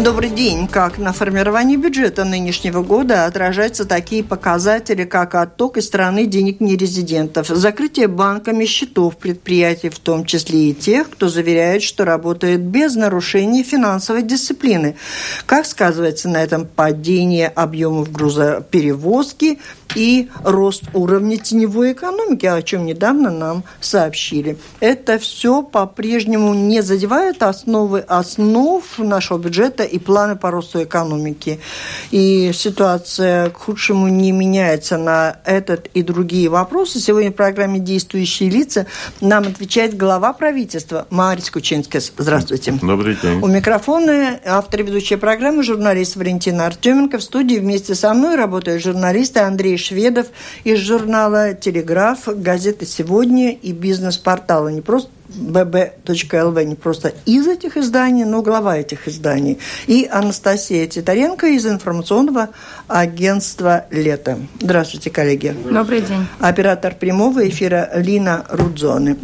Добрый день. Как на формировании бюджета нынешнего года отражаются такие показатели, как отток из страны денег нерезидентов, закрытие банками счетов предприятий, в том числе и тех, кто заверяет, что работает без нарушений финансовой дисциплины. Как сказывается на этом падение объемов грузоперевозки и рост уровня теневой экономики, о чем недавно нам сообщили. Это все по-прежнему не задевает основы основ нашего бюджета и планы по росту экономики. И ситуация к худшему не меняется на этот и другие вопросы. Сегодня в программе «Действующие лица» нам отвечает глава правительства Марис Кучинская. Здравствуйте. Добрый день. У микрофона автор и ведущая программы журналист Валентина Артеменко. В студии вместе со мной работают журналисты Андрей Шведов из журнала «Телеграф», газеты «Сегодня» и бизнес-портала. Не просто bb.lv не просто из этих изданий, но глава этих изданий. И Анастасия Титаренко из информационного агентства «Лето». Здравствуйте, коллеги. Добрый день. Оператор прямого эфира Лина Рудзоны.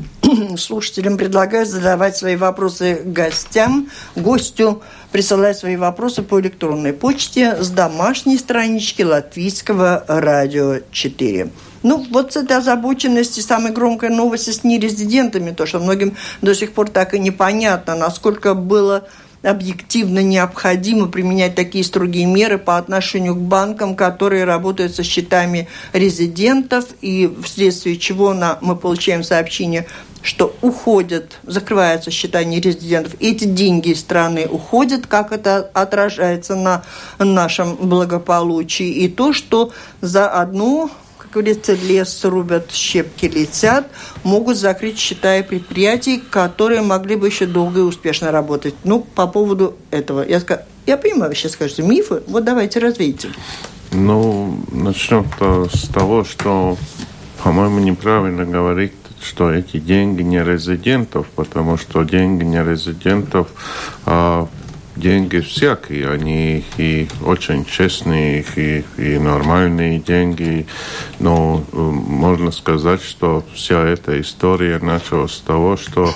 Слушателям предлагаю задавать свои вопросы гостям, гостю присылать свои вопросы по электронной почте с домашней странички Латвийского радио 4. Ну, вот с этой озабоченности самая громкая новость с нерезидентами, то, что многим до сих пор так и непонятно, насколько было объективно необходимо применять такие строгие меры по отношению к банкам, которые работают со счетами резидентов, и вследствие чего на, мы получаем сообщение, что уходят, закрываются счета нерезидентов, эти деньги из страны уходят, как это отражается на нашем благополучии, и то, что за одну как говорится, лес рубят, щепки летят, могут закрыть счета и предприятий, которые могли бы еще долго и успешно работать. Ну, по поводу этого. Я, скажу, я понимаю, вы сейчас скажете, мифы, вот давайте развейте. Ну, начнем -то с того, что, по-моему, неправильно говорить, что эти деньги не резидентов, потому что деньги не резидентов а, деньги всякие, они и очень честные, и, и нормальные деньги, но э, можно сказать, что вся эта история началась с того, что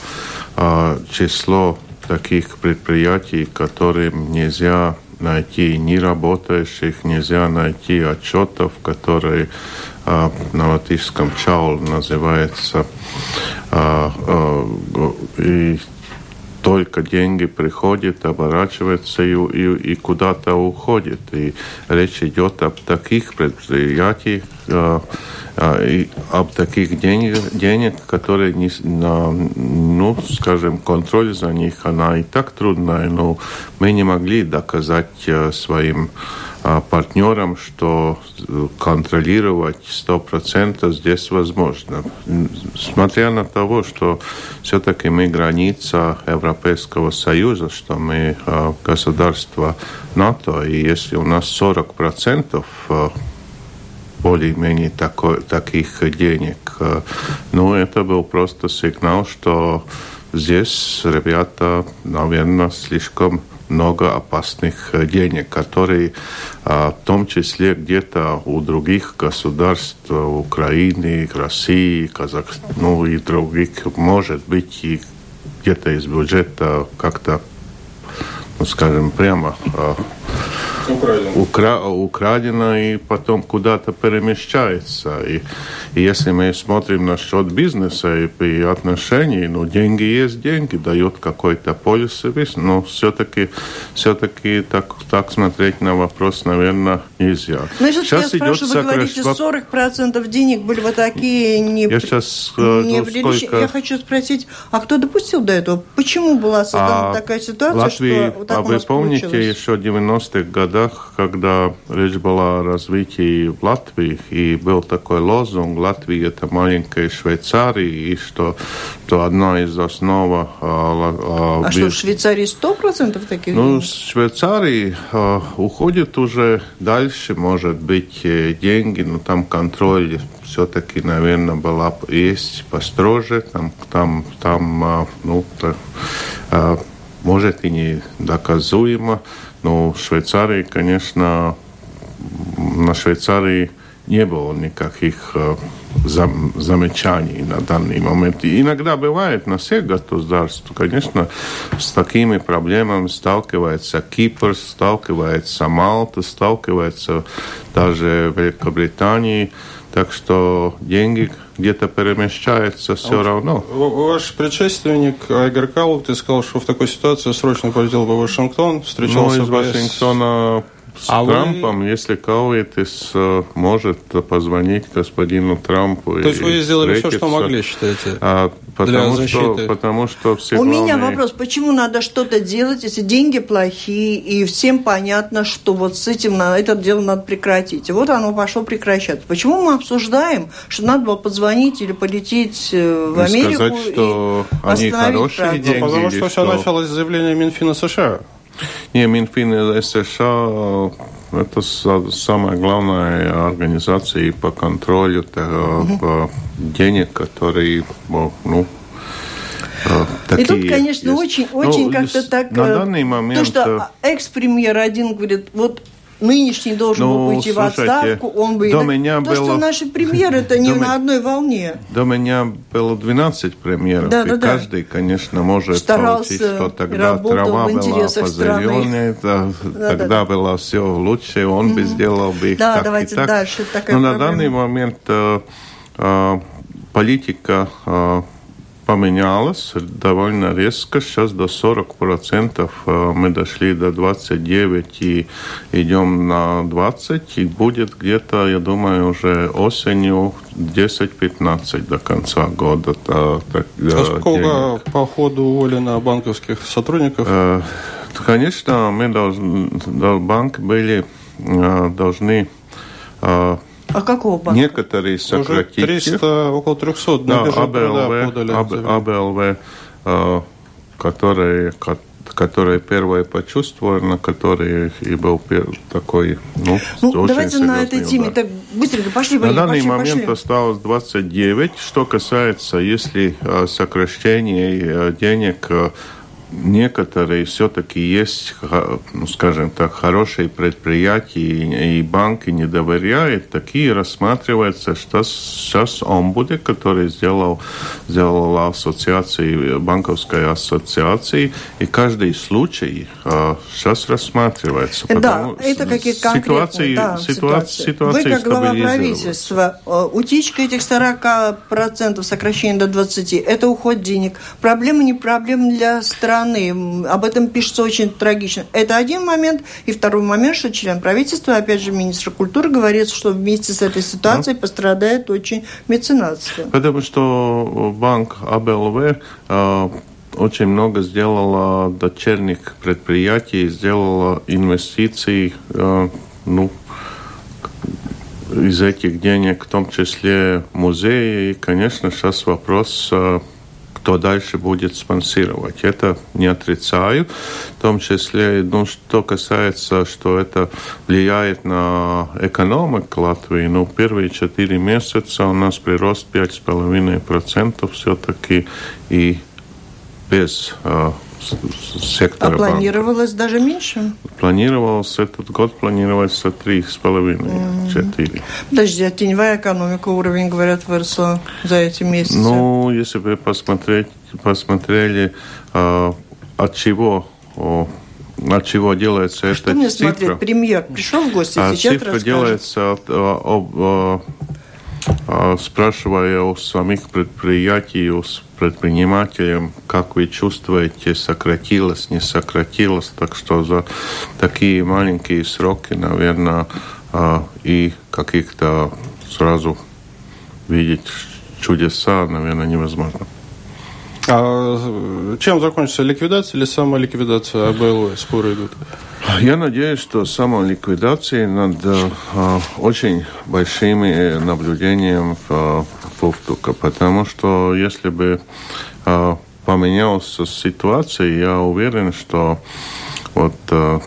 э, число таких предприятий, которым нельзя найти ни работающих, нельзя найти отчетов, которые на латышском чаул называется. Э, э, и только деньги приходят, оборачиваются и, и, и куда-то уходят. И речь идет об таких предприятиях, и об таких денег, денег которые, не, ну, скажем, контроль за них, она и так трудная, но мы не могли доказать э, своим а, партнерам, что контролировать 100% здесь возможно. Смотря на того, что все-таки мы граница Европейского Союза, что мы а, государство НАТО, и если у нас 40% а, более-менее таких денег, ну, это был просто сигнал, что здесь ребята, наверное, слишком много опасных э, денег, которые а, в том числе где-то у других государств, Украины, России, Казахстана, ну и других, может быть, и где-то из бюджета как-то, ну, скажем, прямо а, украдено. Укра, украдено и потом куда-то перемещается. И, и если мы смотрим насчет бизнеса и, и отношений, ну, деньги есть деньги, дает какой-то полис но все-таки все-таки так, так смотреть на вопрос, наверное, нельзя. Ну, сейчас я идет спрашиваю, вы говорите, 40% денег были вот такие не... Я сейчас э, не ну, сколько... Я хочу спросить, а кто допустил до этого? Почему была создана а такая ситуация, Латвии, что вот так а вы помните получилось? еще 90-х годов годах, когда речь была о развитии в Латвии, и был такой лозунг «Латвия – это маленькая Швейцария», и что, что одна из основ... А, а, а что, в Швейцарии 100% таких? Ну, Швейцарии а, уходит уже дальше, может быть, э, деньги, но там контроль все-таки, наверное, была есть построже, там, там, там а, ну, так, а, может и не доказуемо, но в Швейцарии, конечно, на Швейцарии не было никаких э, зам, замечаний на данный момент. И иногда бывает на всех государств, конечно, с такими проблемами сталкивается Кипр, сталкивается Малта, сталкивается даже Великобритания. Так что деньги где-то перемещаются все а равно. Ваш предшественник Айгер Калук, ты сказал, что в такой ситуации срочно полетел бы в Вашингтон, встречался ну, из Вашингтона с а Трампом, вы... если Кауитис э, может позвонить господину Трампу. То есть вы сделали все, что могли, считаете? А, потому, для что, потому что все У главные... меня вопрос, почему надо что-то делать, если деньги плохие, и всем понятно, что вот с этим на это дело надо прекратить. И вот оно пошло прекращаться. Почему мы обсуждаем, что надо было позвонить или полететь э, в Америку сказать, что и они хорошие деньги? Ну, потому что, что все началось с заявления Минфина США. Не, Минфин США это самая главная организация по контролю угу. денег, которые ну, Такие и тут, конечно, есть. очень, очень ну, как-то так... На данный момент... То, что экс-премьер один говорит, вот нынешний должен ну, был уйти слушайте, в отставку, он бы... До меня То, было... что наши премьеры это не на одной волне. До меня было 12 премьеров, да, и да, каждый, да. конечно, может Старался, получить, что тогда трава была позеленее, да, да, тогда да. было все лучше, он угу. бы сделал бы их да, так давайте и так. дальше. Но проблема. на данный момент э, э, политика э, поменялось довольно резко. Сейчас до 40% э, мы дошли до 29 и идем на 20. И будет где-то, я думаю, уже осенью 10-15 до конца года. А сколько денег. по ходу уволено банковских сотрудников? Э, конечно, мы должны, банки были э, должны а какого банка? Некоторые сократили. Уже 300, около 300 да, АБЛВ, подали АБ, АБЛВ э, которые, которые первые почувствовали, на которые и был такой, ну, ну Давайте на этой теме так быстренько пошли, На данный пошли, момент пошли. осталось 29. Что касается, если э, сокращение э, денег некоторые все-таки есть, ну, скажем так, хорошие предприятия и банки не доверяют, такие рассматриваются, что сейчас омбуды, который сделал, сделала ассоциация, банковская ассоциация, и каждый случай а, сейчас рассматривается. Да, это какие-то конкретные да, ситуации. ситуации. Вы, как глава правительства, э, утечка этих 40% сокращения до 20%, это уход денег. Проблема не проблема для стран страны. Об этом пишется очень трагично. Это один момент. И второй момент, что член правительства, опять же, министр культуры, говорит, что вместе с этой ситуацией да. пострадает очень меценатство. Потому что банк АБЛВ э, очень много сделала дочерних предприятий, сделала инвестиций, э, ну, из этих денег, в том числе музеи. И, конечно, сейчас вопрос э, кто дальше будет спонсировать. Это не отрицаю. В том числе, ну, что касается, что это влияет на экономику Латвии, ну, первые четыре месяца у нас прирост 5,5% все-таки и без а, сектора. А планировалось банка. даже меньше? Планировалось этот год планировался три с половиной, четыре. Подожди, а теневая экономика уровень, говорят, выросла за эти месяцы? Ну, если вы посмотреть, посмотрели, э, от чего от чего делается а эта что мне цифра. смотреть? Премьер пришел в гости, а сейчас цифра делается от, об, спрашивая у самих предприятий, у предпринимателям, как вы чувствуете, сократилось, не сократилось. Так что за такие маленькие сроки, наверное, а, и каких-то сразу видеть чудеса, наверное, невозможно. А чем закончится ликвидация или самоликвидация АБЛВ? Споры идут. Я надеюсь, что самоликвидация над э, очень большими наблюдением в Фуфтука, потому что если бы э, поменялась ситуация, я уверен, что вот э,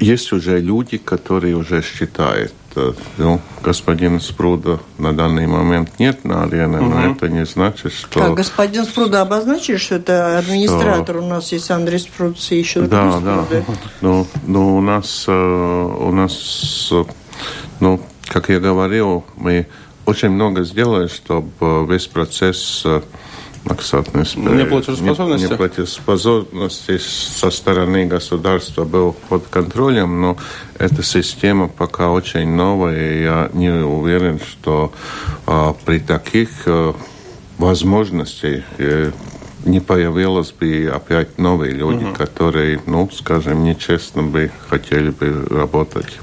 есть уже люди, которые уже считают, ну, господин Спруда на данный момент нет на арене, угу. но это не значит, что... Как, господин Спруда обозначили, что это администратор, что... у нас есть Андрей Спруда и еще Да, да. Ну, ну, у нас, э, у нас, ну, как я говорил, мы очень много сделали, чтобы весь процесс maksāt Неплатежеспособности? Неплатежеспособности со стороны государства был под контролем, но эта система пока очень новая, и я не уверен, что а, при таких а, возможностях э, не появилось бы опять новые люди, угу. которые, ну, скажем, нечестно бы хотели бы работать.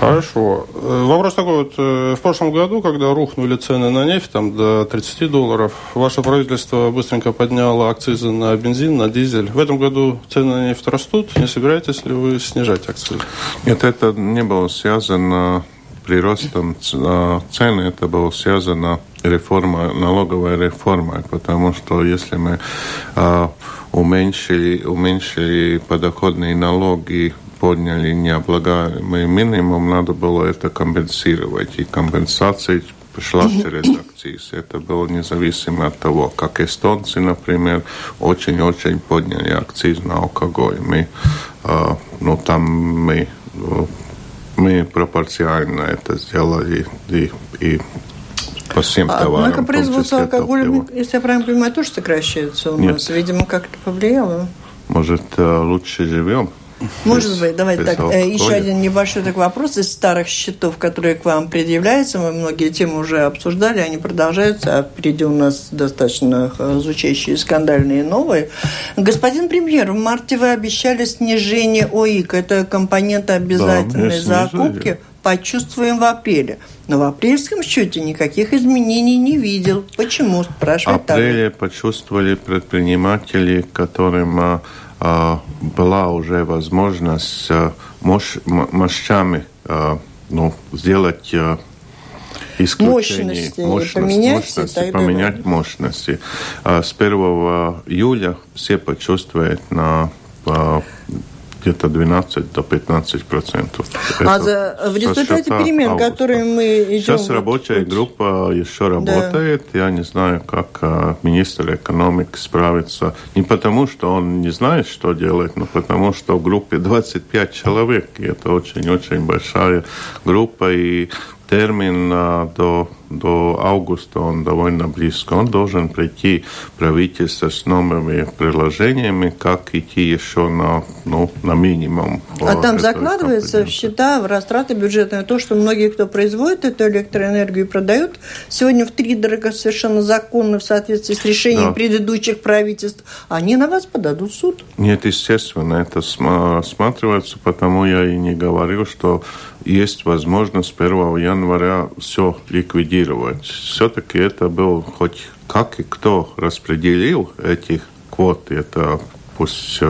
Хорошо. Э, вопрос такой вот. Э, в прошлом году, когда рухнули цены на нефть там, до 30 долларов, ваше правительство быстренько подняло акцизы на бензин, на дизель. В этом году цены на нефть растут. Не собираетесь ли вы снижать акцизы? Нет, это не было связано приростом а, цены, это было связано реформа, налоговой реформой, потому что если мы а, уменьшили, уменьшили подоходные налоги подняли необлагаемый минимум, надо было это компенсировать. И компенсация шла через акциз. Это было независимо от того, как эстонцы, например, очень-очень подняли акциз на алкоголь. Мы, э, ну, там мы, мы пропорционально это сделали и, и по всем а, товарам. Однако производство алкоголя, если я правильно понимаю, тоже сокращается у Нет. нас. Видимо, как-то повлияло. Может, э, лучше живем? Может быть, давайте так. Э, еще один небольшой такой вопрос из старых счетов, которые к вам предъявляются. Мы многие темы уже обсуждали, они продолжаются, а впереди у нас достаточно звучащие скандальные новые. Господин премьер, в марте вы обещали снижение ОИК. Это компонент обязательной да, закупки. Почувствуем в апреле. Но в апрельском счете никаких изменений не видел. Почему? Спрашивает В апреле почувствовали предприниматели, которым а, была уже возможность а, мощами а, ну, сделать исключение мощности, мощность, поменять, мощности, поменять мощности. С 1 июля все почувствуют на где-то 12 до 15 процентов. А за, в результате перемен, августа. которые мы идем... Сейчас рабочая группа еще работает. Да. Я не знаю, как а, министр экономики справится. Не потому, что он не знает, что делать, но потому, что в группе 25 человек. И это очень-очень большая группа. И термин а, до до августа он довольно близко. Он должен прийти правительство с новыми предложениями, как идти еще на, ну, на минимум. А там закладывается в счета, в растраты бюджетные, то, что многие, кто производит эту электроэнергию и продают, сегодня в три дорого совершенно законно в соответствии с решением да. предыдущих правительств, они на вас подадут в суд. Нет, естественно, это рассматривается, потому я и не говорил, что есть возможность 1 января все ликвидировать реагировать. Все-таки это был хоть как и кто распределил этих квот, это пусть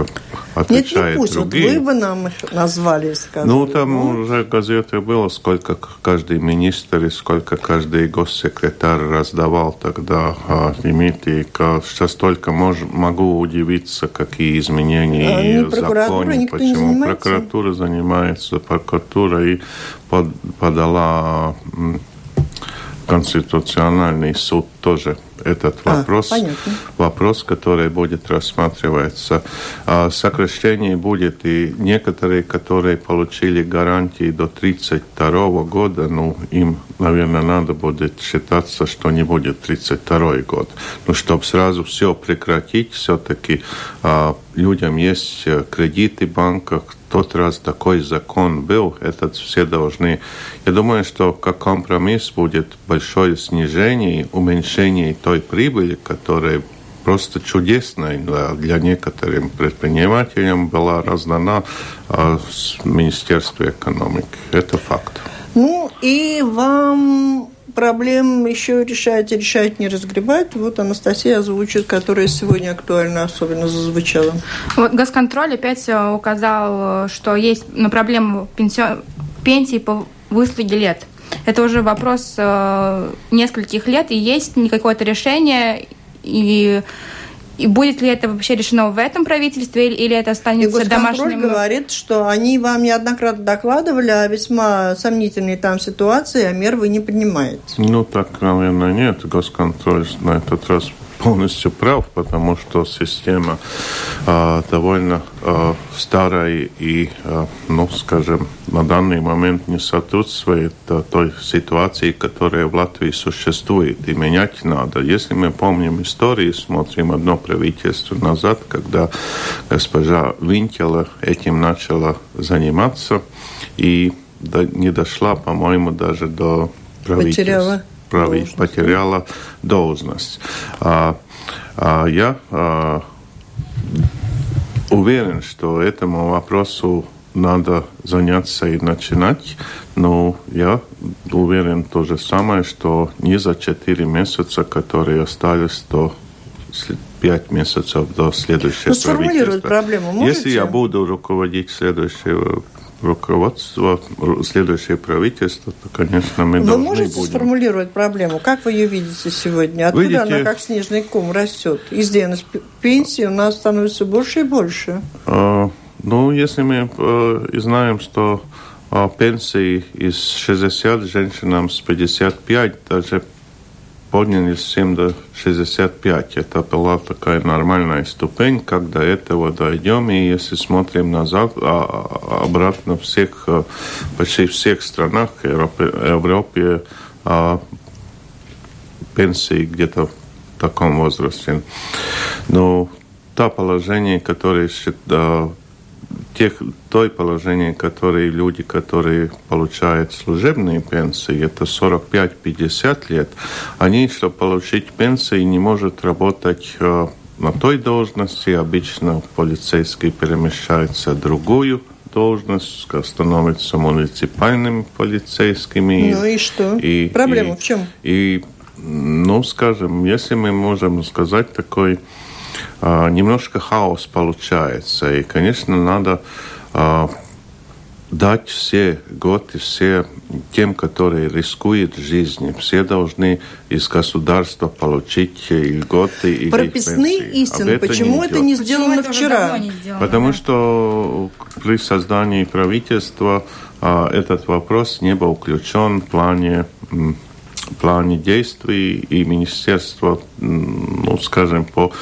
отвечает Нет, не пусть, другие. вот вы бы нам их назвали, сказали. Ну, там ну. уже газеты было, сколько каждый министр и сколько каждый госсекретарь раздавал тогда а, лимиты. Сейчас только мож, могу удивиться, какие изменения а, в законе, почему прокуратура занимается, прокуратура и под, подала Конституциональный суд тоже этот а, вопрос, а, вопрос, который будет рассматриваться. А сокращение будет и некоторые, которые получили гарантии до 1932 года, ну, им, наверное, надо будет считаться, что не будет 32 год. Но чтобы сразу все прекратить, все-таки а, людям есть э, кредиты в банках, тот раз такой закон был, этот все должны. Я думаю, что как компромисс будет большое снижение, уменьшение той прибыли, которая просто чудесная для некоторых предпринимателям была раздана а, с Министерства экономики. Это факт. Ну и вам проблем еще решать, решать, не разгребать. Вот Анастасия озвучит, которая сегодня актуально особенно зазвучала. Вот Госконтроль опять указал, что есть на ну, проблему пенсион... пенсии по выслуге лет. Это уже вопрос э, нескольких лет, и есть не какое-то решение, и и будет ли это вообще решено в этом правительстве, или это останется и домашним? говорит, что они вам неоднократно докладывали о весьма сомнительной там ситуации, а мер вы не принимаете. Ну, так, наверное, нет. Госконтроль на этот раз полностью прав, потому что система э, довольно э, старая и, э, ну, скажем, на данный момент не соответствует э, той ситуации, которая в Латвии существует, и менять надо. Если мы помним историю, смотрим одно правительство назад, когда госпожа Винтела этим начала заниматься, и не дошла, по-моему, даже до правительства. Потеряла должность. потеряла должность. А, а, я а, уверен, что этому вопросу надо заняться и начинать, но я уверен то же самое, что не за 4 месяца, которые остались до 5 месяцев до следующего ну, правительства. проблему можете? Если я буду руководить следующего руководство, следующее правительство, то, конечно, мы Вы должны можете будем... сформулировать проблему? Как вы ее видите сегодня? Откуда видите... она как снежный ком растет? Издельность пенсии у нас становится больше и больше. А, ну, если мы а, знаем, что а, пенсии из 60 женщинам с 55, даже подняли с 7 до 65. Это была такая нормальная ступень, до этого дойдем. И если смотрим назад, а, а обратно всех, э, почти всех странах Европе, Европе а, пенсии где-то в таком возрасте. Но то положение, которое тех, той положение, которые люди, которые получают служебные пенсии, это 45-50 лет, они, чтобы получить пенсии, не могут работать э, на той должности. Обычно полицейский перемещается в другую должность, становится муниципальными полицейскими. Ну и что? И, Проблема и, в чем? И, ну, скажем, если мы можем сказать такой немножко хаос получается. И, конечно, надо а, дать все годы все тем, которые рискуют жизнью. Все должны из государства получить льготы и Прописные истины. Почему это не сделано Почему вчера? Не сделано, Потому да? что при создании правительства а, этот вопрос не был включен в плане плане действий и министерство, ну, скажем, по,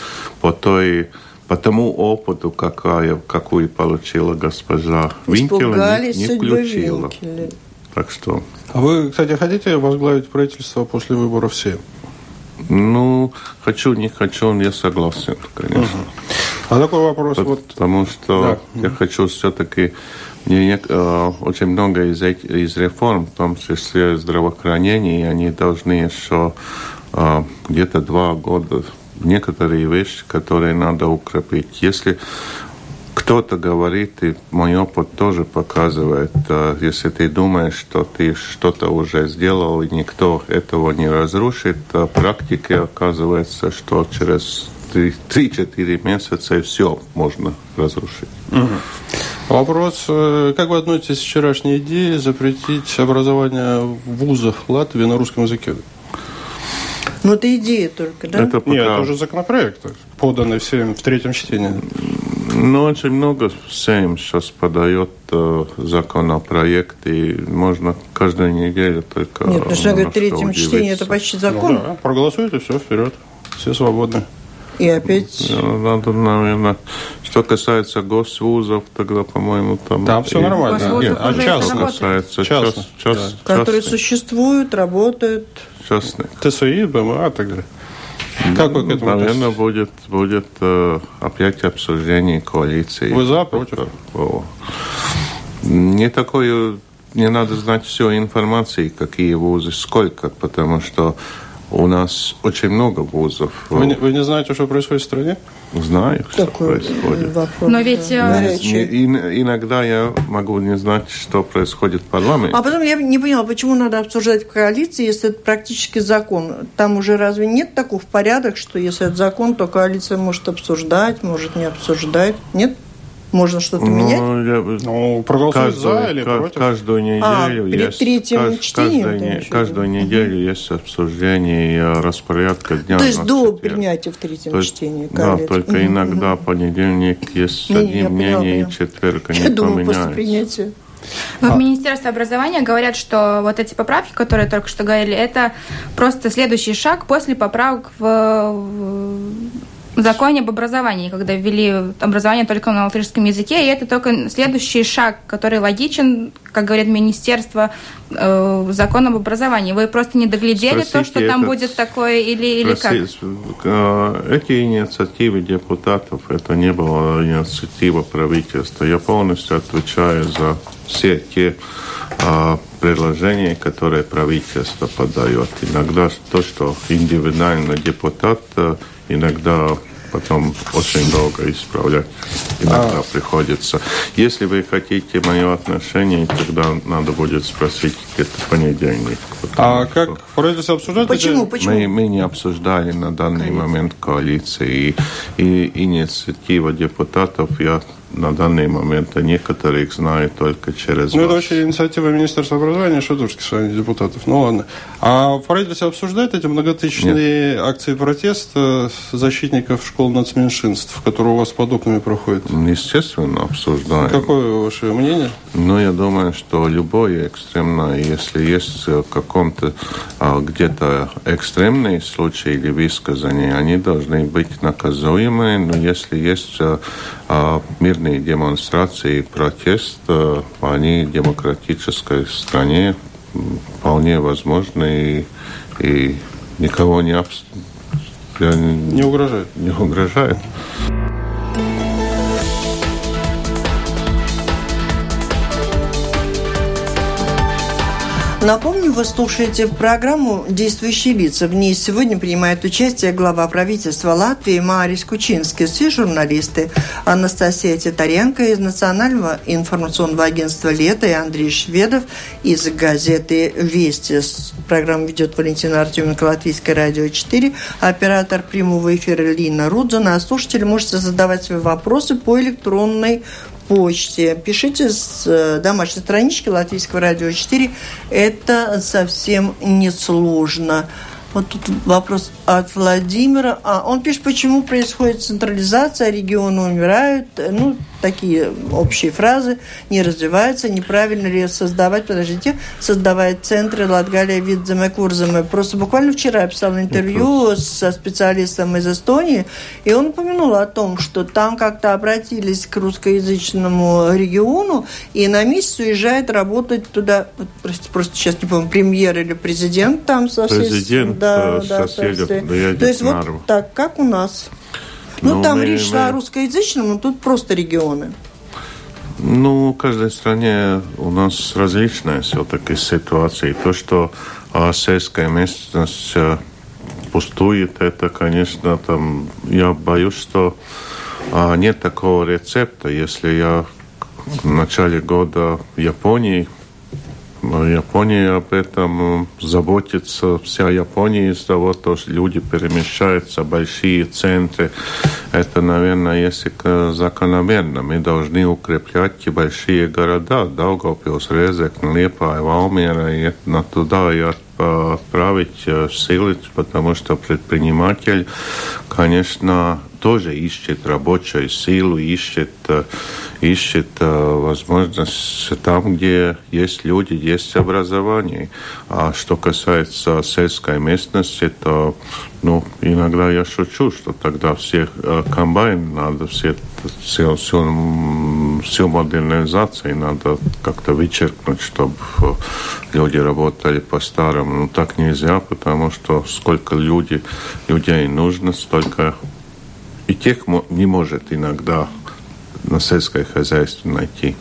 по той по тому опыту, какая, какую получила госпожа Винкела, не, не включила. Так что... А вы, кстати, хотите возглавить правительство после выборов все? Ну, хочу, не хочу, я согласен, конечно. Угу. А такой вопрос Потому вот... Потому что да. я хочу все-таки не, э, очень много из, из реформ, в том числе здравоохранения, они должны еще э, где-то два года некоторые вещи, которые надо укрепить. Если кто-то говорит, и мой опыт тоже показывает, э, если ты думаешь, что ты что-то уже сделал, и никто этого не разрушит, в практике оказывается, что через 3-4 месяца все можно разрушить. Угу. Вопрос, э, как вы относитесь к вчерашней идее запретить образование в вузах Латвии на русском языке? Ну, это идея только, да? Это пока... Нет, это уже законопроект, поданный всем в третьем чтении. Ну, очень много всем сейчас подает э, законопроект, и можно каждую неделю только... Нет, потому что, говорит, в третьем чтении это почти закон. Ну, да, проголосуйте, все, вперед. Все свободны. И опять... Надо, наверное, что касается госвузов, тогда, по-моему, там... Там все нормально. Нет, а часто касается... Частно. Част, да. Которые существуют, работают. Частных. ТСИ, БМА так далее. Как вы к этому Наверное, будет, будет э, опять обсуждение коалиции. Вы за, против? О. Не такое... Не надо знать всю информации, какие вузы, сколько, потому что У нас очень много вузов. Вы не, вы не знаете, что происходит в стране? Знаю, что Такой происходит. Вопрос, Но ведь... Да. Э, не, иногда я могу не знать, что происходит в парламенте. А потом я не поняла, почему надо обсуждать в коалиции, если это практически закон. Там уже разве нет такого в порядок, что если это закон, то коалиция может обсуждать, может не обсуждать? Нет? Можно что-то ну, менять? Я, ну, проголосовать каждую, за или к- против? Каждую неделю а, есть... Третьим кажд, чтением? Каждую, каждую неделю есть обсуждение распорядка дня. То есть до принятия в третьем То есть, чтении? Да, только угу, иногда угу. понедельник есть не, одни мнения, и четверг они Я думаю, после принятия. В а. Министерстве образования говорят, что вот эти поправки, которые только что говорили, это просто следующий шаг после поправок в в законе об образовании, когда ввели образование только на латышском языке, и это только следующий шаг, который логичен, как говорит министерство, э, закон об образовании. Вы просто не доглядели Спросите, то, что там это... будет такое или, или как? Э, эти инициативы депутатов, это не была инициатива правительства. Я полностью отвечаю за все те э, предложения, которые правительство подает. Иногда то, что индивидуально депутат э, иногда потом очень долго исправлять иногда а... приходится. Если вы хотите мое отношение, тогда надо будет спросить где-то в понедельник. А как в правительстве обсуждать? Почему? Почему? Мы, мы не обсуждали на данный Конечно. момент коалиции. И, и инициатива депутатов, я на данный момент, а некоторых знаю только через Ну, вас. это вообще инициатива Министерства образования Шадурских с вами депутатов. Ну, ладно. А в правительстве обсуждают эти многотысячные Нет. акции протеста защитников школ нацменьшинств, которые у вас под окнами проходят? Естественно, обсуждаем. Какое ваше мнение? Ну, я думаю, что любое экстремное, если есть в каком-то а, где-то экстремные случаи или высказания, они должны быть наказуемы, но если есть а, а мирные демонстрации и протест, они в демократической стране вполне возможны и, и никого не, обс... не угрожает. Не угрожает. Напомню, вы слушаете программу «Действующие лица». В ней сегодня принимает участие глава правительства Латвии Марис Кучинский и журналисты Анастасия Титаренко из Национального информационного агентства «Лето» и Андрей Шведов из газеты «Вести». Программу ведет Валентина Артеменко, Латвийское радио 4, оператор прямого эфира Лина Рудзона. А слушатели можете задавать свои вопросы по электронной почте. Пишите с э, домашней странички Латвийского радио 4. Это совсем несложно. Вот тут вопрос от Владимира. А он пишет, почему происходит централизация, регионы умирают. Ну, такие общие фразы, не развиваются, неправильно ли создавать, подождите, создавать центры Латгалия, Видземе, Курземе. Просто буквально вчера я писала интервью со специалистом из Эстонии, и он упомянул о том, что там как-то обратились к русскоязычному региону, и на месяц уезжает работать туда, простите, просто сейчас не помню, премьер или президент там соседей. Президент да, да, соседей. То есть вот так, как у нас. Ну, ну там мы, речь шла мы... о русскоязычном, но тут просто регионы. Ну, в каждой стране у нас различная все-таки ситуация. И то, что а, сельская местность а, пустует, это, конечно, там, я боюсь, что а, нет такого рецепта. Если я в начале года в Японии Япония об этом заботится, вся Япония из-за того, что люди перемещаются, большие центры. Это, наверное, если закономерно. Мы должны укреплять большие города, Даугавпилс, Резекна, Лепая, Валмера, и на туда и отправить э, силы, потому что предприниматель, конечно, тоже ищет рабочую силу, ищет, э, ищет э, возможность там, где есть люди, есть образование. А что касается сельской местности, то ну, иногда я шучу, что тогда все э, комбайн надо, все, все, всю, всю модернизацию надо как-то вычеркнуть, чтобы люди работали по-старому. Но так нельзя, потому что сколько люди, людей нужно, столько и тех не может иногда на сельское хозяйство найти.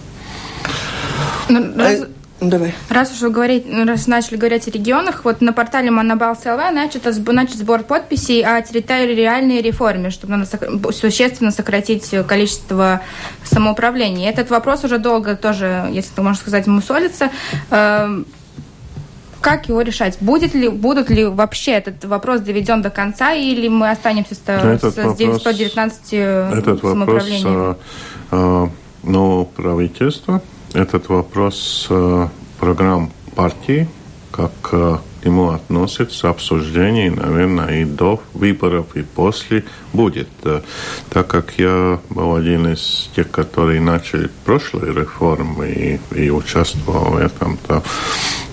Ну, раз... Давай. Раз уж вы говорите, ну, раз начали говорить о регионах, вот на портале ЛВ начат, начат сбор подписей о территориальной реформе, чтобы надо существенно сократить количество самоуправления. Этот вопрос уже долго тоже, если так можно сказать, мусолится. Как его решать? Будет ли, будут ли вообще этот вопрос доведен до конца, или мы останемся с, этот с вопрос, 119 этот самоуправлениями? Вопрос, а, ну, правительство этот вопрос э, программ партии, как э, к нему относится обсуждение, наверное, и до выборов, и после будет. Э, так как я был один из тех, которые начали прошлые реформы и, и участвовал в этом, то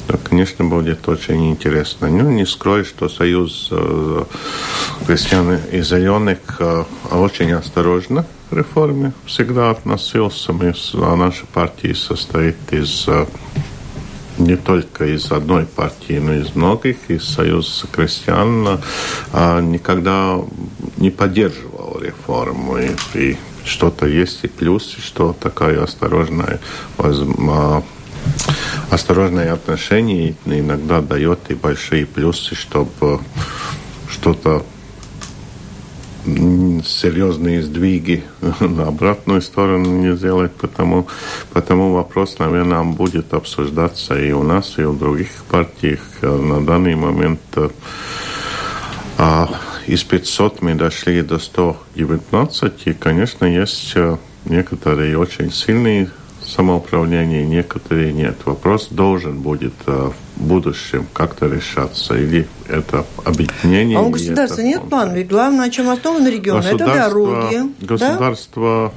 то, конечно, будет очень интересно. Ну, не скрою, что Союз э, крестьян и зеленых э, очень осторожно к реформе всегда относился. Мы, а наша партия состоит из э, не только из одной партии, но из многих, из Союза крестьян, а никогда не поддерживал реформу. И, и что-то есть и плюс, что такая осторожная осторожное отношение иногда дает и большие плюсы, чтобы что-то серьезные сдвиги на обратную сторону не сделать, потому, потому вопрос, наверное, будет обсуждаться и у нас, и у других партий. На данный момент а, из 500 мы дошли до 119, и, конечно, есть э, некоторые очень сильные самоуправления некоторые нет. Вопрос должен будет э, в будущем как-то решаться. Или это объединение. А у государства нет плана? Ведь главное, на чем основан регион, это дороги. Государство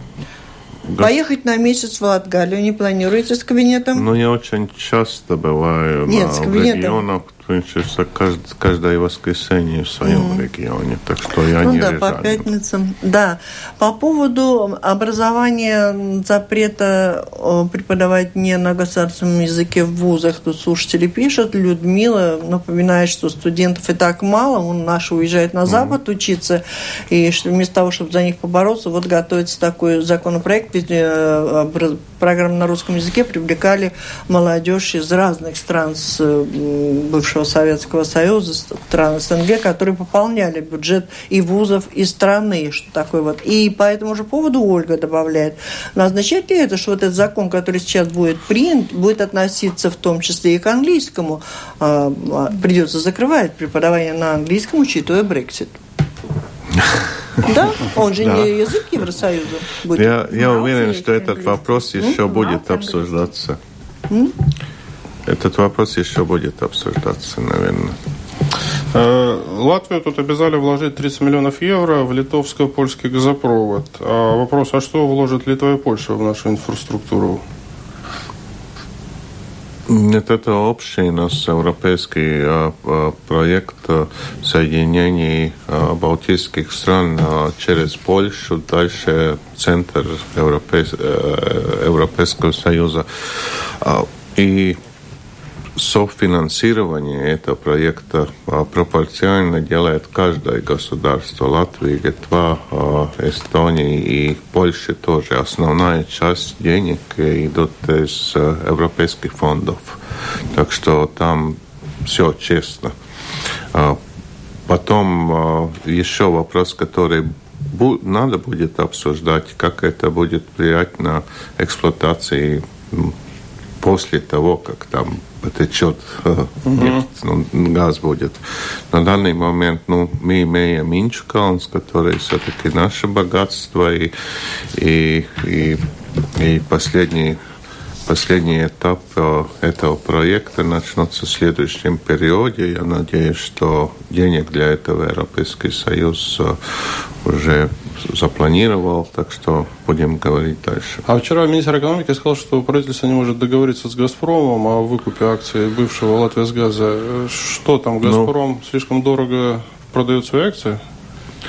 да? Поехать на месяц в Латгалию не планируете с кабинетом? Ну, я очень часто бываю Нет, на, с кабинетом. регионах, получается, каждое, каждое воскресенье в своем mm. регионе, так что я ну, не да, по пятницам. Да. По поводу образования запрета преподавать не на государственном языке в вузах, тут слушатели пишут, Людмила напоминает, что студентов и так мало, он наши уезжает на Запад mm. учиться, и что вместо того, чтобы за них побороться, вот готовится такой законопроект, ведь э, программы на русском языке привлекали молодежь из разных стран с бывшего бывшего Советского Союза, стран СНГ, которые пополняли бюджет и вузов, и страны, что такое вот. И по этому же поводу Ольга добавляет, но означает ли это, что вот этот закон, который сейчас будет принят, будет относиться в том числе и к английскому, а, а, придется закрывать преподавание на английском, учитывая Брексит? Да? Он же не язык Евросоюза будет. Я, я уверен, что этот вопрос еще будет обсуждаться. Этот вопрос еще будет обсуждаться, наверное. Э, Латвию тут обязали вложить 30 миллионов евро в литовско-польский газопровод. А вопрос, а что вложит Литва и Польша в нашу инфраструктуру? Нет, это общий наш европейский а, проект соединений а, балтийских стран а, через Польшу, дальше центр Европейс, Европейского Союза. А, и софинансирование этого проекта а, пропорционально делает каждое государство. Латвия, Литва, а, Эстония и Польша тоже. Основная часть денег идут из а, европейских фондов. Так что там все честно. Потом еще вопрос, который надо будет обсуждать, как это будет влиять на эксплуатации после того, как там потечет uh-huh. ну, газ будет. На данный момент ну, мы имеем Инчкалнс, который все-таки наше богатство, и, и, и, и последний последний этап э, этого проекта начнется в следующем периоде. Я надеюсь, что денег для этого Европейский Союз э, уже запланировал, так что будем говорить дальше. А вчера министр экономики сказал, что правительство не может договориться с «Газпромом» о выкупе акций бывшего «Латвиясгаза». Что там, ну. «Газпром» ну, слишком дорого продает свои акции?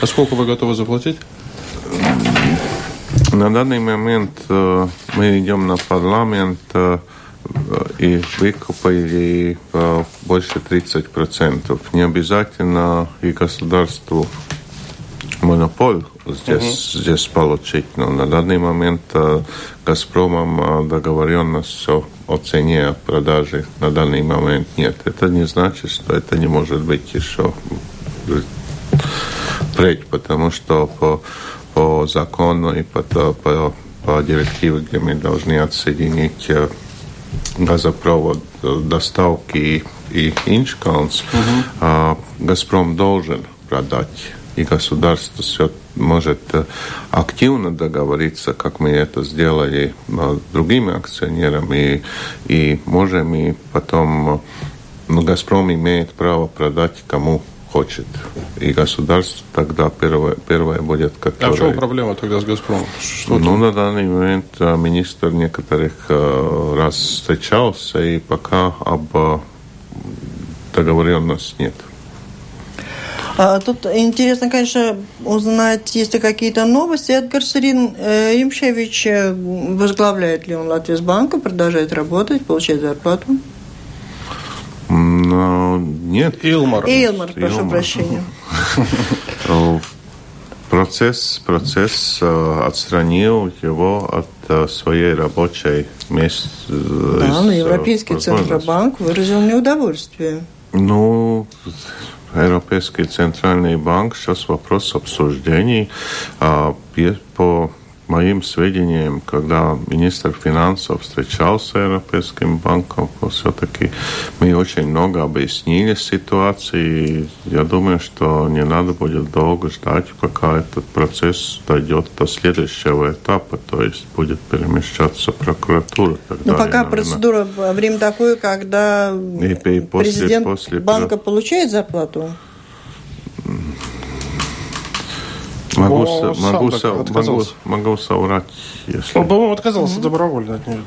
А сколько вы готовы заплатить? На данный момент э, мы идем на парламент э, и выкупили э, больше 30%. Не обязательно и государству монополь здесь, угу. здесь получить. Но на данный момент э, «Газпромом» э, договоренность о, о цене продажи на данный момент нет. Это не значит, что это не может быть еще впредь, потому что по, по закону и по, по, по директиве, где мы должны отсоединить э, газопровод доставки и Инчкалнс, угу. «Газпром» должен продать и государство все может э, активно договориться, как мы это сделали с другими акционерами, и, и можем, и потом э, ну, «Газпром» имеет право продать кому хочет. И государство тогда первое, первое будет, которое... А в чем проблема тогда с «Газпромом»? Что ну, на данный момент э, министр некоторых раз встречался, и пока об договоренности нет. А, тут интересно, конечно, узнать, есть ли какие-то новости. Эдгар Сарин э, Римшевич, э, возглавляет ли он Латвийсбанка, продолжает работать, получает зарплату? Но нет. Илмар. Илмар, прошу Илмар. прощения. Процесс, процесс э, отстранил его от своей рабочей мест. Да, но Европейский Центробанк выразил неудовольствие. Ну, Европейский центральный банк сейчас вопрос обсуждений а, по моим сведениям, когда министр финансов встречался с Европейским банком, все-таки мы очень много объяснили ситуации. Я думаю, что не надо будет долго ждать, пока этот процесс дойдет до следующего этапа, то есть будет перемещаться прокуратура. Но пока наверное. процедура, время такое, когда и, и после, президент после, банка получает зарплату? Могу, О, могу, со, могу, могу соврать, если... Он, по-моему, отказался mm-hmm. добровольно от нее.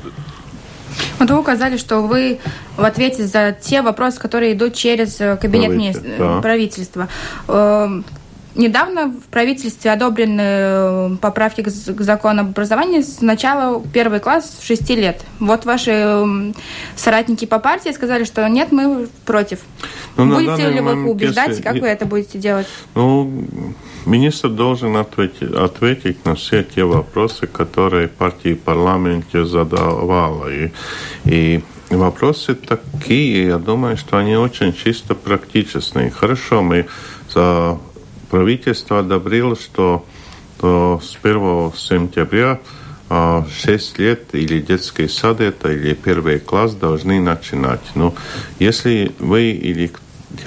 Вот вы указали, что вы в ответе за те вопросы, которые идут через кабинет Правитель, да. правительства. Недавно в правительстве одобрены э, поправки к закону об образовании с начала первый класс в 6 лет. Вот ваши эм, соратники по партии сказали, что нет, мы против. Ну, будете ли вы их убеждать, если... как вы это будете делать? Ну, министр должен ответить, ответить на все те вопросы, которые партия в парламенте задавала. И, и вопросы такие, я думаю, что они очень чисто практичные. Хорошо, мы за правительство одобрило, что то с 1 сентября 6 лет или детский сад это, или первый класс должны начинать. Но если вы или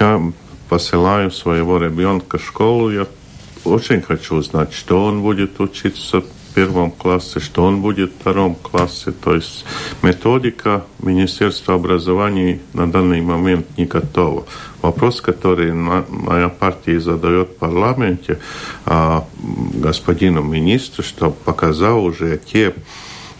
я посылаю своего ребенка в школу, я очень хочу знать, что он будет учиться первом классе, что он будет в втором классе. То есть методика Министерства образования на данный момент не готова. Вопрос, который моя партия задает в парламенте а, господину министру, чтобы показал уже те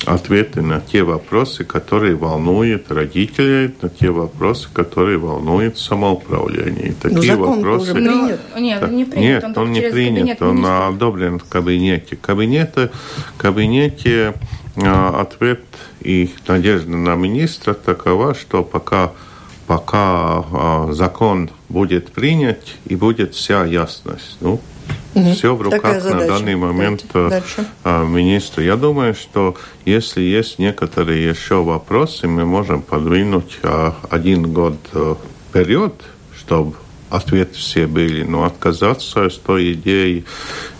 ответы на те вопросы, которые волнуют родителей, на те вопросы, которые волнуют самоуправление. И такие Но закон вопросы... Уже принят. Нет, так, не принят. Нет, он, он не принят, он министра. одобрен в кабинете. Кабинете, кабинете а, ответ и надежда на министра такова, что пока пока а, закон будет принят и будет вся ясность. Ну, Угу. Все в руках на данный момент э, Дальше. А, министра. Я думаю, что если есть некоторые еще вопросы, мы можем подвинуть а, один год э, вперед, чтобы ответы все были. Но отказаться от той идеи,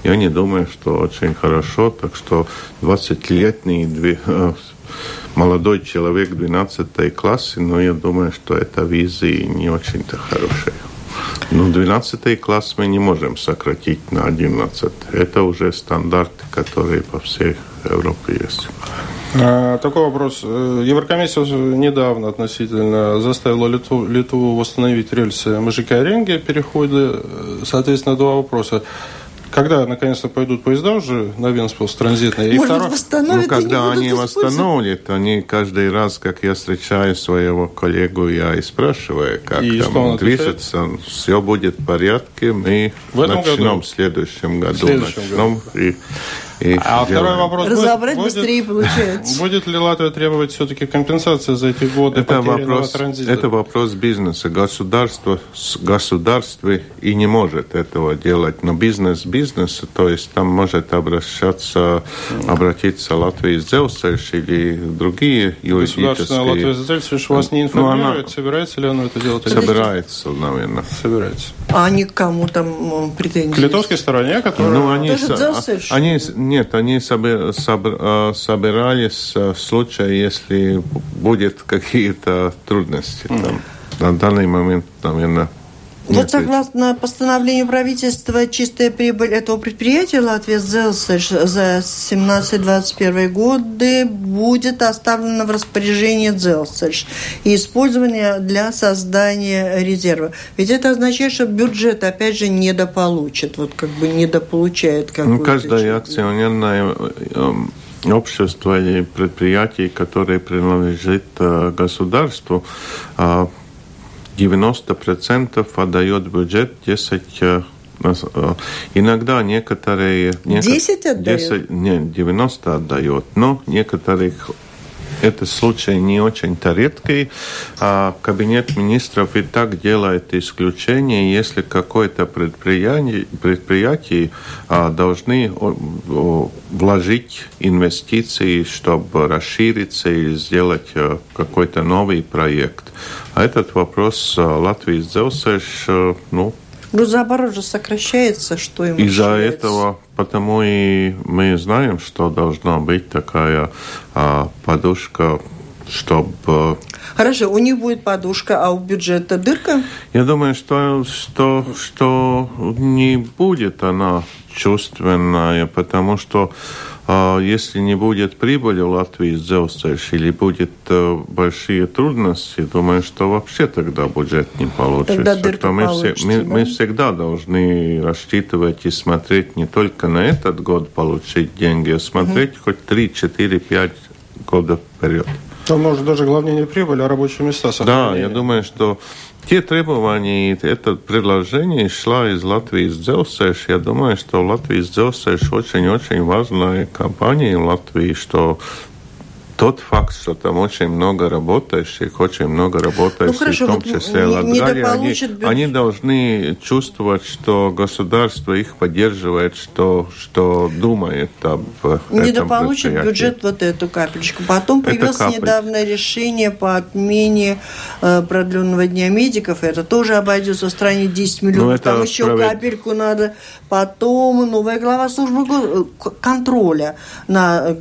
я не думаю, что очень хорошо. Так что 20-летний э, молодой человек в 12 классе, но я думаю, что эта визия не очень-то хорошая. Ну, 12 класс мы не можем сократить на 11. Это уже стандарты, которые по всей Европе есть. А, такой вопрос. Э, Еврокомиссия недавно относительно заставила Литву, Литву восстановить рельсы Мажика-Ренге переходы. Э, соответственно, два вопроса. Когда наконец-то пойдут поезда уже на Венспилс транзитные? И Может, второе... ну, когда они восстановят, они каждый раз, как я встречаю своего коллегу, я и спрашиваю, как и там движется. Все будет в порядке, мы в начнем году? в следующем году. В следующем начнем. Году. И И а делаем. второй вопрос. Разобрать будет, быстрее получается. Будет ли Латвия требовать все-таки компенсации за эти годы это вопрос, транзита? это вопрос бизнеса. Государство, государство и не может этого делать. Но бизнес бизнеса, то есть там может обращаться, обратиться Латвия Зелсельш или другие Государственная юридические... Латвия Зельцевич вас не Ну, она- информирует, собирается ли оно это делать? Собирается, наверное. Собирается. А они к кому там претензии? К литовской стороне, которая... Ну, они, Зелсельш? они, с- нет, они э, собирались э, в случае, если будет какие-то трудности. Там. На данный момент, наверное, Вот нет. согласно постановлению правительства, чистая прибыль этого предприятия Латвия Зелсельш за 17-21 годы будет оставлена в распоряжении Зелсельш и использование для создания резерва. Ведь это означает, что бюджет, опять же, недополучит, вот как бы недополучает Ну, какую-то каждое часть. акционерное э, э, общество или предприятие, которое принадлежит э, государству, э, 90% отдает бюджет 10 э, э, Иногда некоторые... неко- 10 отдает? 10 нет, 90 отдает. Но некоторых это случай не очень-то редкий. А кабинет министров и так делает исключение, если какое-то предприятие, предприятие а, должны о, о, вложить инвестиции, чтобы расшириться или сделать а, какой-то новый проект. А этот вопрос а, Латвии Зелсеш, ну, Грузооборот же сокращается, что им из-за этого, потому и мы знаем, что должна быть такая а, подушка, чтобы... Хорошо, у них будет подушка, а у бюджета дырка? Я думаю, что, что, что не будет она чувственная, потому что а, если не будет прибыли в Латвии из Зелсельш или будет э, большие трудности, думаю, что вообще тогда бюджет не получится. Тогда дырка мы, все- мы, да? мы всегда должны рассчитывать и смотреть не только на этот год получить деньги, а смотреть хоть 3, 4, 5 года вперед. Там может даже главнее не прибыль, а рабочие места Да, сохранение. я думаю, что те требования, и это предложение шла из Латвии из Дзелсеш. Я думаю, что Латвия из Дзелсеш очень-очень важная компания в Латвии, что тот факт, что там очень много работающих, очень много работающих, Ну, хорошо, в том вот числе не- Латгалии, они, бюджет. они должны чувствовать, что государство их поддерживает, что, что думает об этом дополучит предприятии. бюджет вот эту капельку. Потом Это появилось капелька. недавно решение по отмене э, продленного дня медиков. Это тоже обойдется в стране 10 миллионов. Ну, Там еще справед- капельку надо. Потом новая глава службы э, контроля на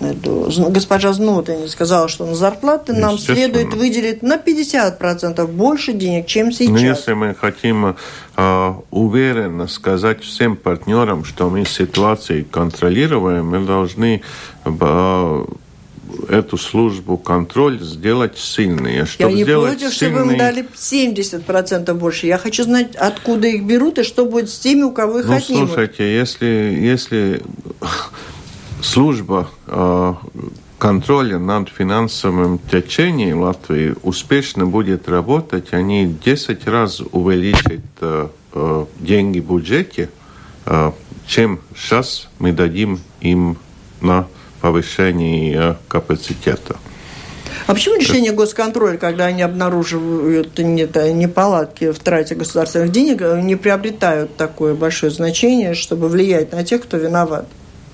найду, Зн- госпожа Знотин сказала, что на зарплаты нам следует выделить на 50% больше денег, чем сейчас. Но Ну, если мы хотим э, уверенно сказать всем партнерам, что мы ситуацию контролируем, мы должны э, эту службу контроль сделать сильной. Я Чтобы не сделать против, чтобы им дали 70% больше. Я хочу знать, откуда их берут и что будет с теми, у кого их Ну, отнимут. слушайте, если, если служба э, контроля над финансовым течением Латвии успешно будет работать, они 10 раз увеличат э, э, деньги в бюджете, чем сейчас мы дадим им на повышение капацитета. А почему решение госконтроля, когда они обнаруживают не- неполадки в трате государственных денег, не приобретают такое большое значение, чтобы влиять на тех, кто виноват?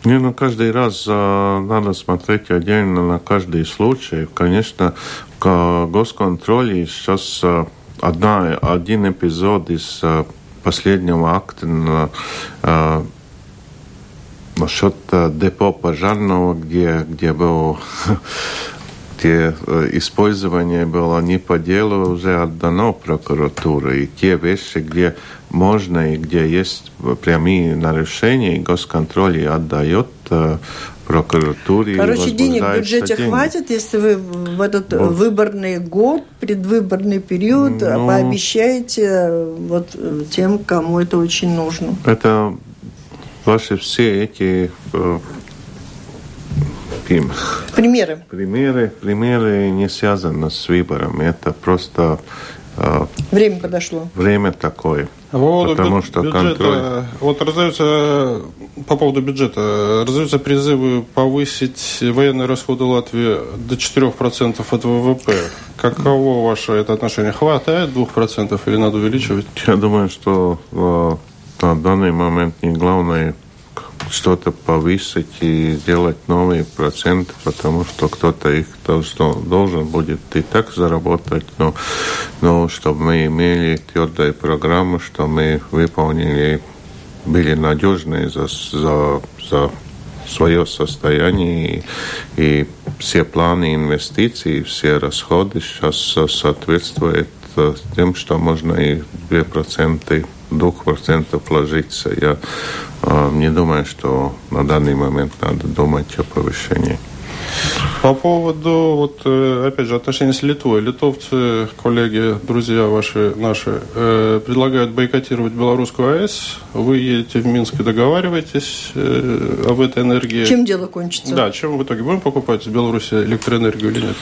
Не, ну каждый раз э, надо смотреть отдельно на каждый случай. Конечно, в госконтроле сейчас э, одна, один эпизод из э, последнего акта э, насчет депо пожарного, где, где было где э, использование было не по делу, уже отдано прокуратуре. И те вещи, где можно и где есть прямые нарушения, госконтроль и отдает э, прокуратуре. Короче, денег в бюджете деньги. хватит, если вы в этот Ну. выборный год, предвыборный период э, Ну. пообещаете э, вот э, тем, кому это очень нужно. Это ваши все эти э, пим- Примеры. примеры, примеры не связаны с выбором. Это просто э, Время подошло. время такое. По поводу Потому что бюджета, контроль... Вот раздаются по поводу бюджета. Раздаются призывы повысить военные расходы Латвии до 4% от ВВП. Каково ваше это отношение? Хватает 2% или надо увеличивать? Я думаю, что э, на данный момент не главное что-то повысить и сделать новые проценты, потому что кто-то их должен, должен будет и так заработать, но, но чтобы мы имели твердую программу, что мы выполнили, были надежные за, за, за свое состояние и, и все планы инвестиций, все расходы сейчас соответствуют тем, что можно и 2% 2% вложиться. Я э, не думаю, что на данный момент надо думать о повышении. По поводу, вот, э, опять же, отношений с Литвой. Литовцы, коллеги, друзья ваши, наши, э, предлагают бойкотировать белорусскую АЭС. Вы едете в Минск и договариваетесь э, об этой энергии. Чем дело кончится? Да, чем в итоге будем покупать в Беларуси электроэнергию или нет?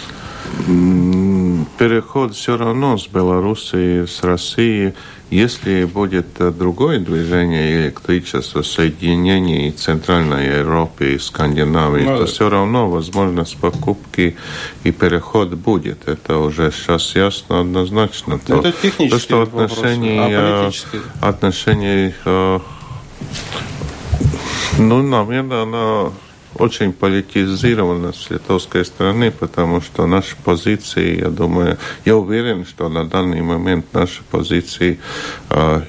Переход все равно с Белоруссии, с Россией если будет э, другое движение электричества, соединение Центральной Европы и Скандинавии, ну, то все равно возможность покупки и переход будет. Это уже сейчас ясно однозначно. То, Это технические то, что отношения, вопросы, а отношения э, ну, наверное, она очень политизирована с литовской стороны, потому что наши позиции, я думаю, я уверен, что на данный момент наши позиции э,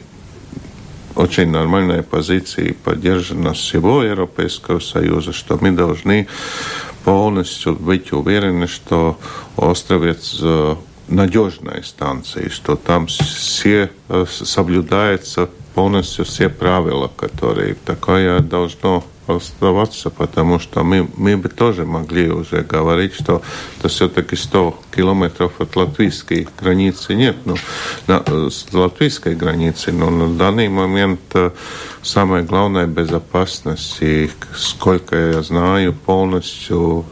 очень нормальная позиция поддержана всего Европейского Союза, что мы должны полностью быть уверены, что островец надежной станции, что там все э, соблюдаются полностью все правила, которые такое должно оставаться, потому что мы, мы бы тоже могли уже говорить, что это все-таки 100 километров от латвийской границы. Нет, ну, на, с латвийской границы, но на данный момент э, самое главное безопасность, и сколько я знаю, полностью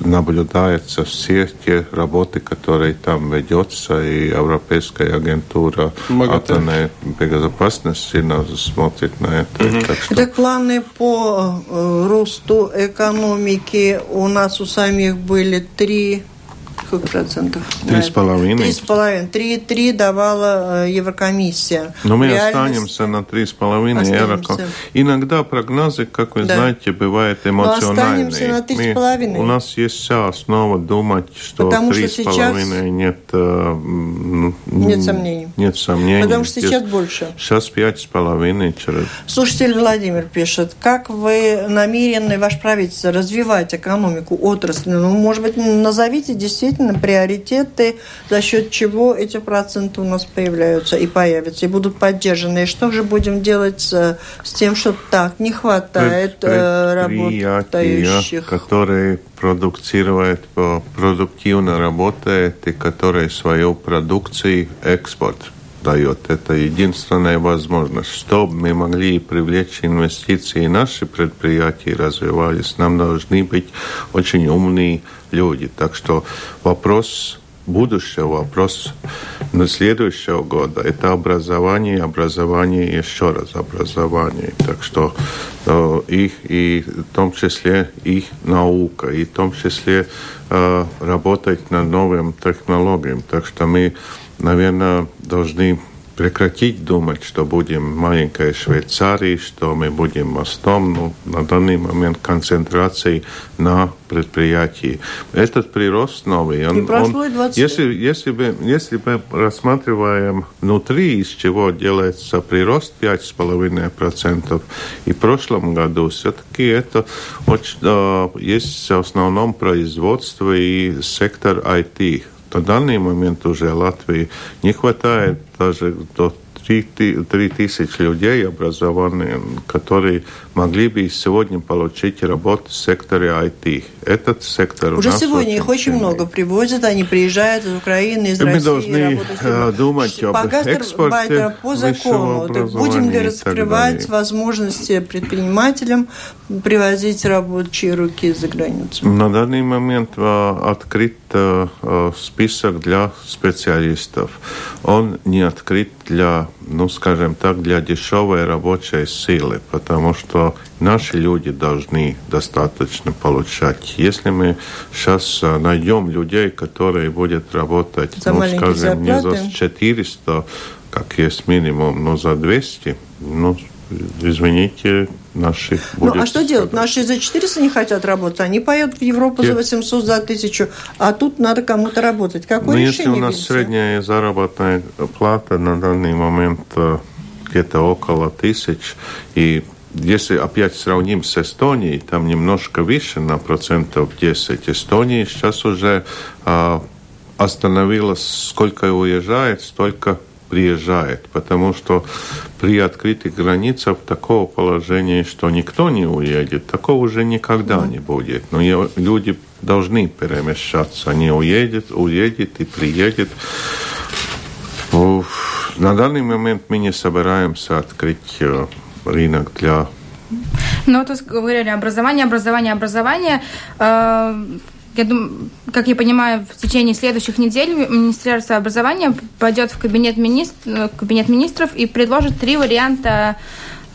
наблюдается все те работы, которые там ведется, и Европейская агентура атомной безопасности смотрит на это. Угу. Так что... Так планы по э, росту экономики у нас у самих были три сколько процентов? Три с половиной. Три с половиной. Три, три давала э, Еврокомиссия. Но мы Реальность... останемся на три с половиной Евроком. Иногда прогнозы, как вы да. знаете, бывают эмоциональные. Но останемся на три с половиной. У нас есть вся основа думать, что три с половиной нет... Э, нет сомнений. Нет сомнений. Потому что сейчас больше. Сейчас пять с половиной. Через... Слушатель Владимир пишет, как вы намерены, ваше правительство, развивать экономику, отрасль? Ну, может быть, назовите действительно действительно приоритеты, за счет чего эти проценты у нас появляются и появятся, и будут поддержаны. И что же будем делать с, с тем, что так не хватает э, работающих? которые продуцируют, продуктивно работают и которые свою продукцию экспорт дает. Это единственная возможность. Чтобы мы могли привлечь инвестиции, наши предприятия развивались, нам должны быть очень умные люди. Так что вопрос будущего, вопрос на следующего года – это образование, образование, еще раз образование. Так что э, их, и в том числе их наука, и в том числе э, работать над новым технологиям. Так что мы, наверное, должны прекратить думать, что будем маленькой Швейцарией, что мы будем мостом. Ну, на данный момент концентрации на предприятии. Этот прирост новый. Он, он, если, если, бы, если мы рассматриваем внутри, из чего делается прирост 5,5%, и в прошлом году все-таки это очень, э, есть в основном производство и сектор IT на данный момент уже Латвии не хватает даже до 3 тысяч людей образованных, которые могли бы сегодня получить работу в секторе IT. этот сектор Уже сегодня их очень много привозят, они приезжают из Украины, из Мы России. должны э, думать об по экспорте по закону. Будем ли раскрывать возможности предпринимателям привозить рабочие руки за границу? На данный момент э, открыт э, список для специалистов. Он не открыт для, ну, скажем так, для дешевой рабочей силы, потому что наши люди должны достаточно получать. Если мы сейчас э, найдем людей, которые будут работать, за ну, скажем, зарплаты. не за 400, как есть минимум, но за 200, ну, извините, наши Ну, а что делать? Наши за 400 не хотят работать, они поедут в Европу за 800, за 1000, а тут надо кому-то работать. Какое ну, решение Если у нас видите? средняя заработная плата на данный момент э, где-то около тысяч, и если опять сравним с Эстонией, там немножко выше на процентов 10. Эстония сейчас уже а, остановилась, сколько уезжает, столько приезжает, потому что при открытых границах такого положения, что никто не уедет, такого уже никогда не будет. Но люди должны перемещаться, они уедут, уедет и приедет. Уф, На данный момент мы не собираемся открыть э, рынок для Ну, вот вы говорили образование, образование, образование. Э, Я думаю, как я понимаю, в течение следующих недель Министерство образования пойдет в кабинет, министр, в кабинет министров и предложит три варианта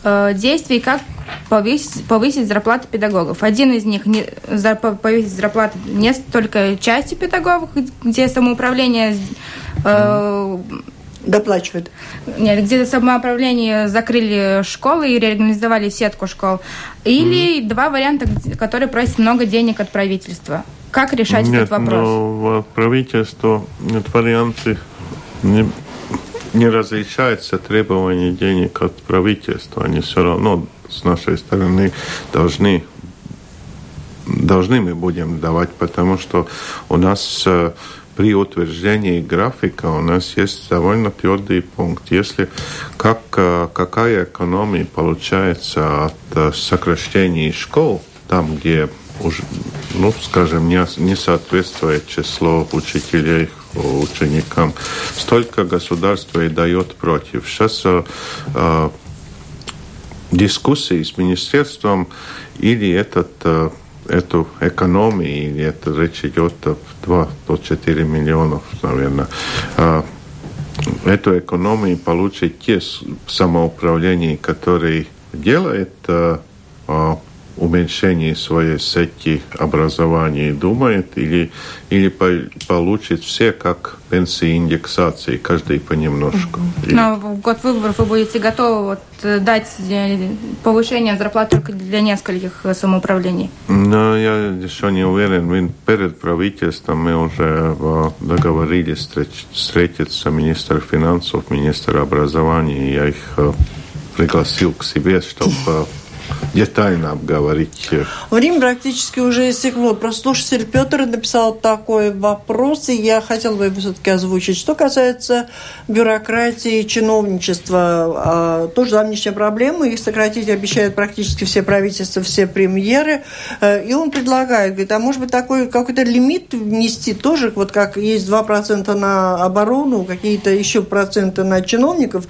э, действий, как повысить, повысить зарплаты педагогов. Один из них не, за, повысить зарплаты не только части педагогов, где самоуправление э, Доплачивают. нет, где самоуправление закрыли школы и реорганизовали сетку школ. Или mm. два варианта, которые просят много денег от правительства. Как решать Нет, этот вопрос? но правительство нет, варианты не, не различаются требования денег от правительства. Они все равно с нашей стороны должны должны мы будем давать, потому что у нас э, при утверждении графика у нас есть довольно твердый пункт. Если как, э, какая экономия получается от э, сокращения школ, там, где уже, ну, скажем, не, не соответствует число учителей ученикам, столько государство и дает против. Сейчас э, э, дискуссии с министерством или этот э, эту экономию, или это речь идет о 2 до 4 миллионов, наверное, э, эту экономию получит те самоуправления, которые делает э, уменьшение своей сети образования думает, или, или по- получит все как пенсии индексации, каждый понемножку. И- Но в год выборов вы будете готовы вот, э, дать э, повышение зарплат только для нескольких э, самоуправлений? Но я еще не уверен. Мы перед правительством мы уже договорились встреч- встретиться министр финансов, министр образования. Я их пригласил к себе, чтобы детально обговорить. э, Время практически уже истекло. Прослушатель Петр написал такой вопрос, и я хотела бы его все-таки озвучить. Что касается бюрократии и чиновничества, а, тоже давнишняя проблема. Их сократить обещают практически все правительства, все премьеры. Э, И он предлагает, говорит, а может быть такой какой-то лимит внести тоже, вот как есть 2% на оборону, какие-то еще проценты на чиновников,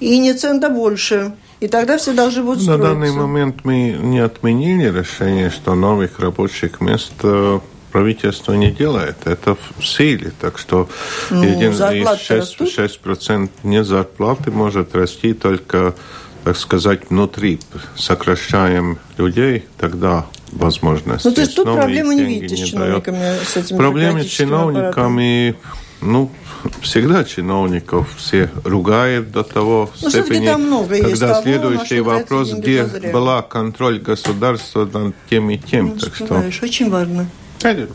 и не цента больше. И тогда все должны будут На строиться. данный момент мы не отменили решение, что новых рабочих мест э, правительство не делает. Это в силе. Так что Ну, един- зарплаты и 6%, растут? 6% не зарплаты может расти только, так сказать, внутри. Сокращаем людей, тогда возможность. Ну, то есть тут проблемы не видите с чиновниками, с этим Проблемы с бюрократическим аппаратом? Ну, всегда чиновников все ругают до того Ну, всё-таки степени, там много есть когда того, следующий вопрос, где зазря. была контроль государства над тем и тем. Ну, так что очень важно. Конечно.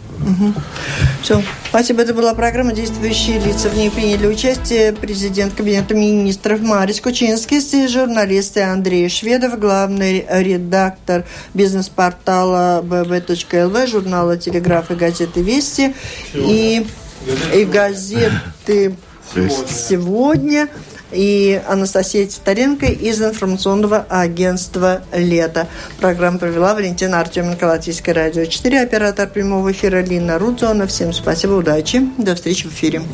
Все. Спасибо. Это была программа «Действующие лица». В ней приняли участие президент Кабинета министров Марис Кучинский, и журналисты Андрей Шведов, главный редактор бизнес-портала bb.lv, журнала «Телеграф» и газеты «Вести» и, и газеты. «Сегодня». и Анастасия Титаренко из информационного агентства «Лето». Программу провела Валентина Артеменко, Латвийское радио 4, оператор прямого эфира Лина Рудзона. Всем спасибо, удачи, до встречи в эфире.